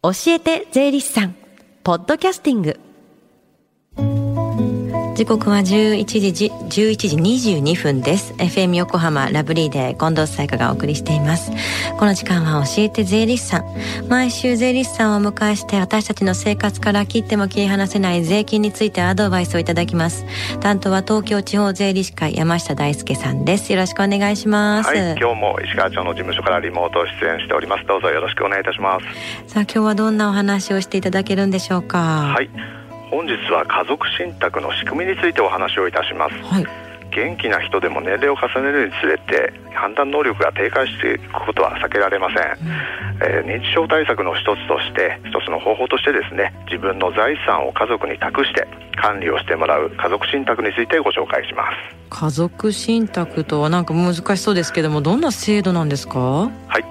教えて税理士さん。ポッドキャスティング。時刻は11時11時22分です。FM 横浜ラブリーで近藤彩花がお送りしています。この時間は教えて税理士さん。毎週税理士さんをお迎えして私たちの生活から切っても切り離せない税金についてアドバイスをいただきます。担当は東京地方税理士会山下大輔さんです。よろしくお願いします。はい今日も石川町の事務所からリモート出演しております。どうぞよろしくお願いいたします。さあ今日はどんなお話をしていただけるんでしょうか？はい本日は家族信託の仕組みについてお話をいたします、はい、元気な人でも年齢を重ねるにつれて判断能力が低下していくことは避けられません、うん、えー、認知症対策の一つとして一つの方法としてですね自分の財産を家族に託して管理をしてもらう家族信託についてご紹介します。家族信託とはなんか難しそうですけどもどんな制度なんですか？はい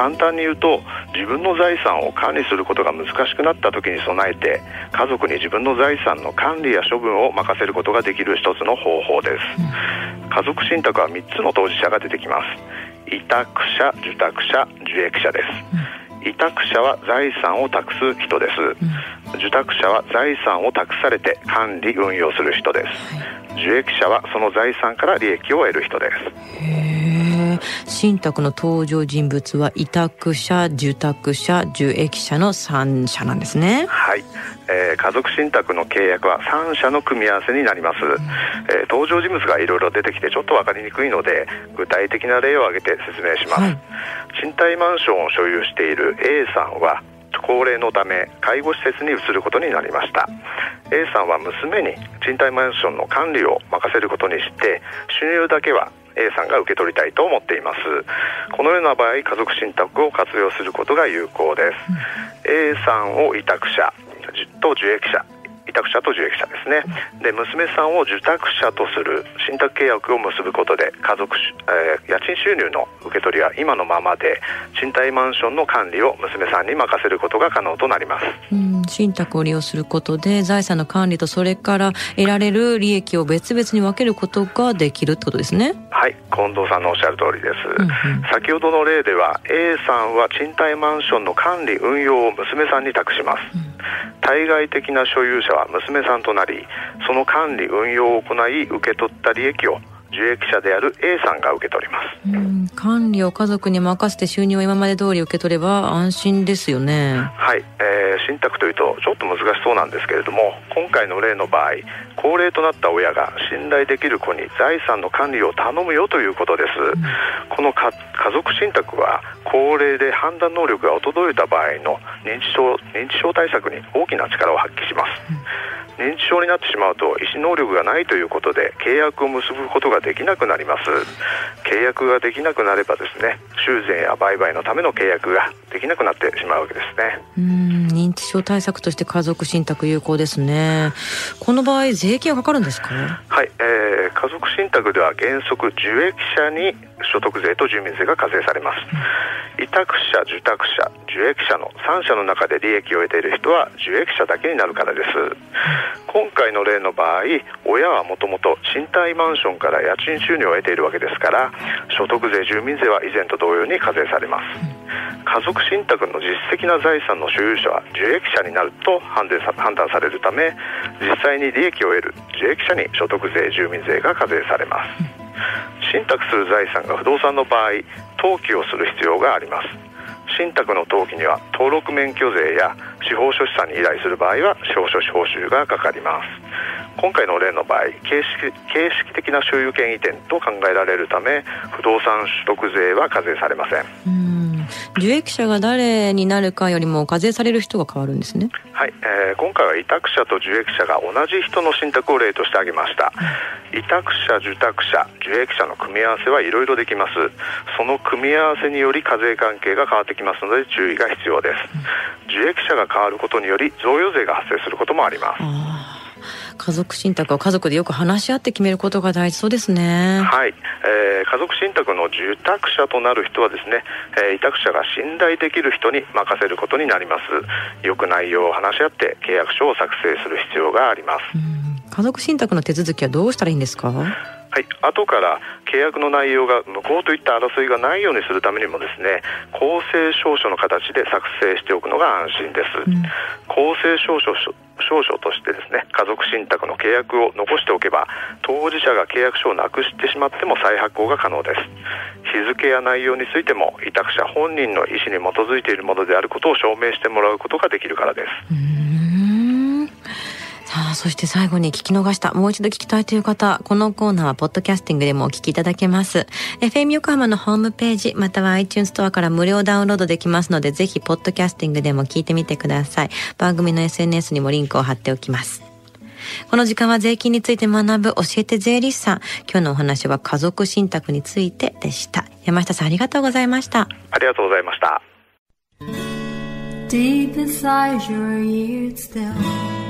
簡単に言うと自分の財産を管理することが難しくなった時に備えて家族に自分の財産の管理や処分を任せることができる一つの方法です、うん、家族信託は3つの当事者が出てきます。委託者受託者受益者です、うん、委託者は財産を託す人です、うん、受託者は財産を託されて管理運用する人です、はい。受益者はその財産から利益を得る人です信託の登場人物は委託者受託者受益者の3社なんですね。はい、えー、家族信託の契約は3社の組み合わせになります、うん、えー、登場人物がいろいろ出てきてちょっと分かりにくいので具体的な例を挙げて説明します、はい、賃貸マンションを所有している A さんは高齢のため介護施設に移ることになりました。A さんは娘に賃貸マンションの管理を任せることにして収入だけは A さんが受け取りたいと思っています。このような場合家族信託を活用することが有効です、うん、A さんを委託者と受益者委託者と受益者ですね。で娘さんを受託者とする信託契約を結ぶことで家族、えー、家賃収入の受け取りは今のままで賃貸マンションの管理を娘さんに任せることが可能となります。うん信託を利用することで財産の管理とそれから得られる利益を別々に分けることができるってことですね。はい近藤さんのおっしゃる通りです、うんうん、先ほどの例では A さんは賃貸マンションの管理運用を娘さんに託します、うん対外的な所有者は娘さんとなりその管理運用を行い受け取った利益を受益者である A さんが受け取ります。管理を家族に任せて収入を今まで通り受け取れば安心ですよね。はい、えー、信託というとちょっと難しそうなんですけれども今回の例の場合高齢となった親が信頼できる子に財産の管理を頼むよということです、この家族信託は高齢で判断能力が衰えた場合の認知症認知症対策に大きな力を発揮します、認知症になってしまうと意思能力がないということで契約を結ぶことができなくなります。契約ができなくなればですね修繕や売買のための契約ができなくなってしまうわけですね。うん認知症対策として家族信託有効ですね。この場合税金はかかるんですか？はい、えー、家族信託では原則受益者に所得税と住民税が課税されます、委託者受託者受益者の3社の中で利益を得ている人は受益者だけになるからです。今回の例の場合親はもともと賃貸マンションから家賃収入を得ているわけですから所得税住民税は以前と同様に課税されます家族信託の実績な財産の所有者は受益者になると判断されるため実際に利益を得る受益者に所得税住民税が課税されます。信託する財産が不動産の場合登記をする必要があります信託の登記には登録免許税や司法書士さんに依頼する場合は司法書士報酬がかかります。今回の例の場合形式形式的な所有権移転と考えられるため不動産取得税は課税されません。受益者が誰になるかよりも課税される人が変わるんですね。はい、えー、今回は委託者と受益者が同じ人の信託を例として挙げました、うん、委託者受託者受益者の組み合わせはいろいろできます。その組み合わせにより課税関係が変わってきますので注意が必要です、うん、受益者が変わることにより贈与税が発生することもあります家族信託は家族でよく話し合って決めることが大事そうですね。はい、えー、家族信託の受託者となる人はですね、えー、委託者が信頼できる人に任せることになります。よく内容を話し合って契約書を作成する必要があります。家族信託の手続きはどうしたらいいんですか？はい、後から契約の内容が無効といった争いがないようにするためにもですね公正証書の形で作成しておくのが安心です、うん、公正証書証書としてですね家族信託の契約を残しておけば当事者が契約書をなくしてしまっても再発行が可能です。日付や内容についても委託者本人の意思に基づいているものであることを証明してもらうことができるからです。さあ、そして最後に聞き逃した、もう一度聞きたいという方、このコーナーはポッドキャスティングでもお聞きいただけます。FM 横浜のホームページ、または iTunes ストアから無料ダウンロードできますので、ぜひポッドキャスティングでも聞いてみてください。番組の SNS にもリンクを貼っておきます。この時間は税金について学ぶ教えて税理士さん。今日のお話は家族信託についてでした。山下さんありがとうございました。ありがとうございました。Deep inside your ears still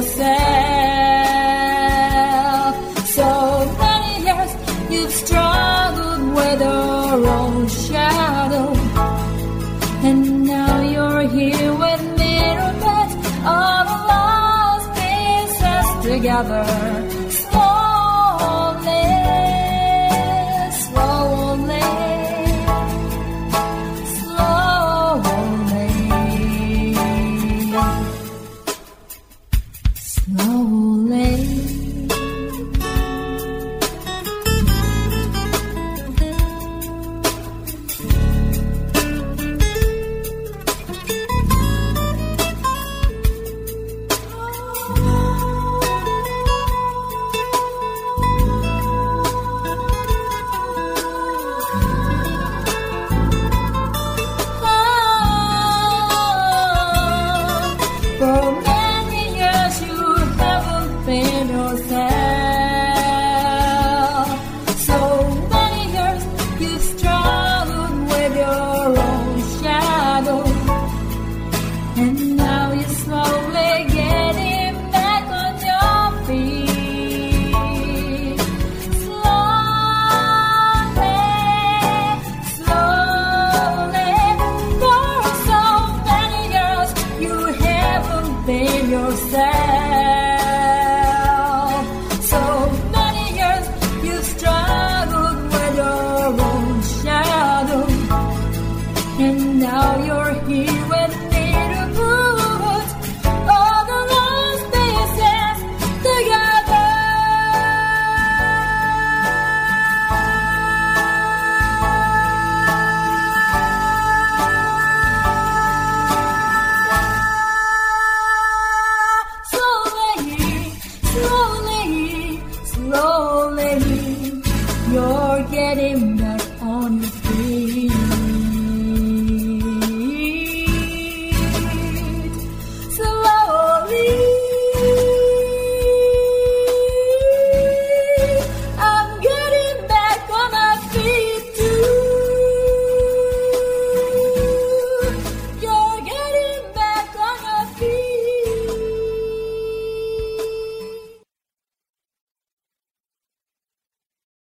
Yourself. So many years you've struggled with your own shadow. And now you're here with me all the lost pieces together. you're here with me.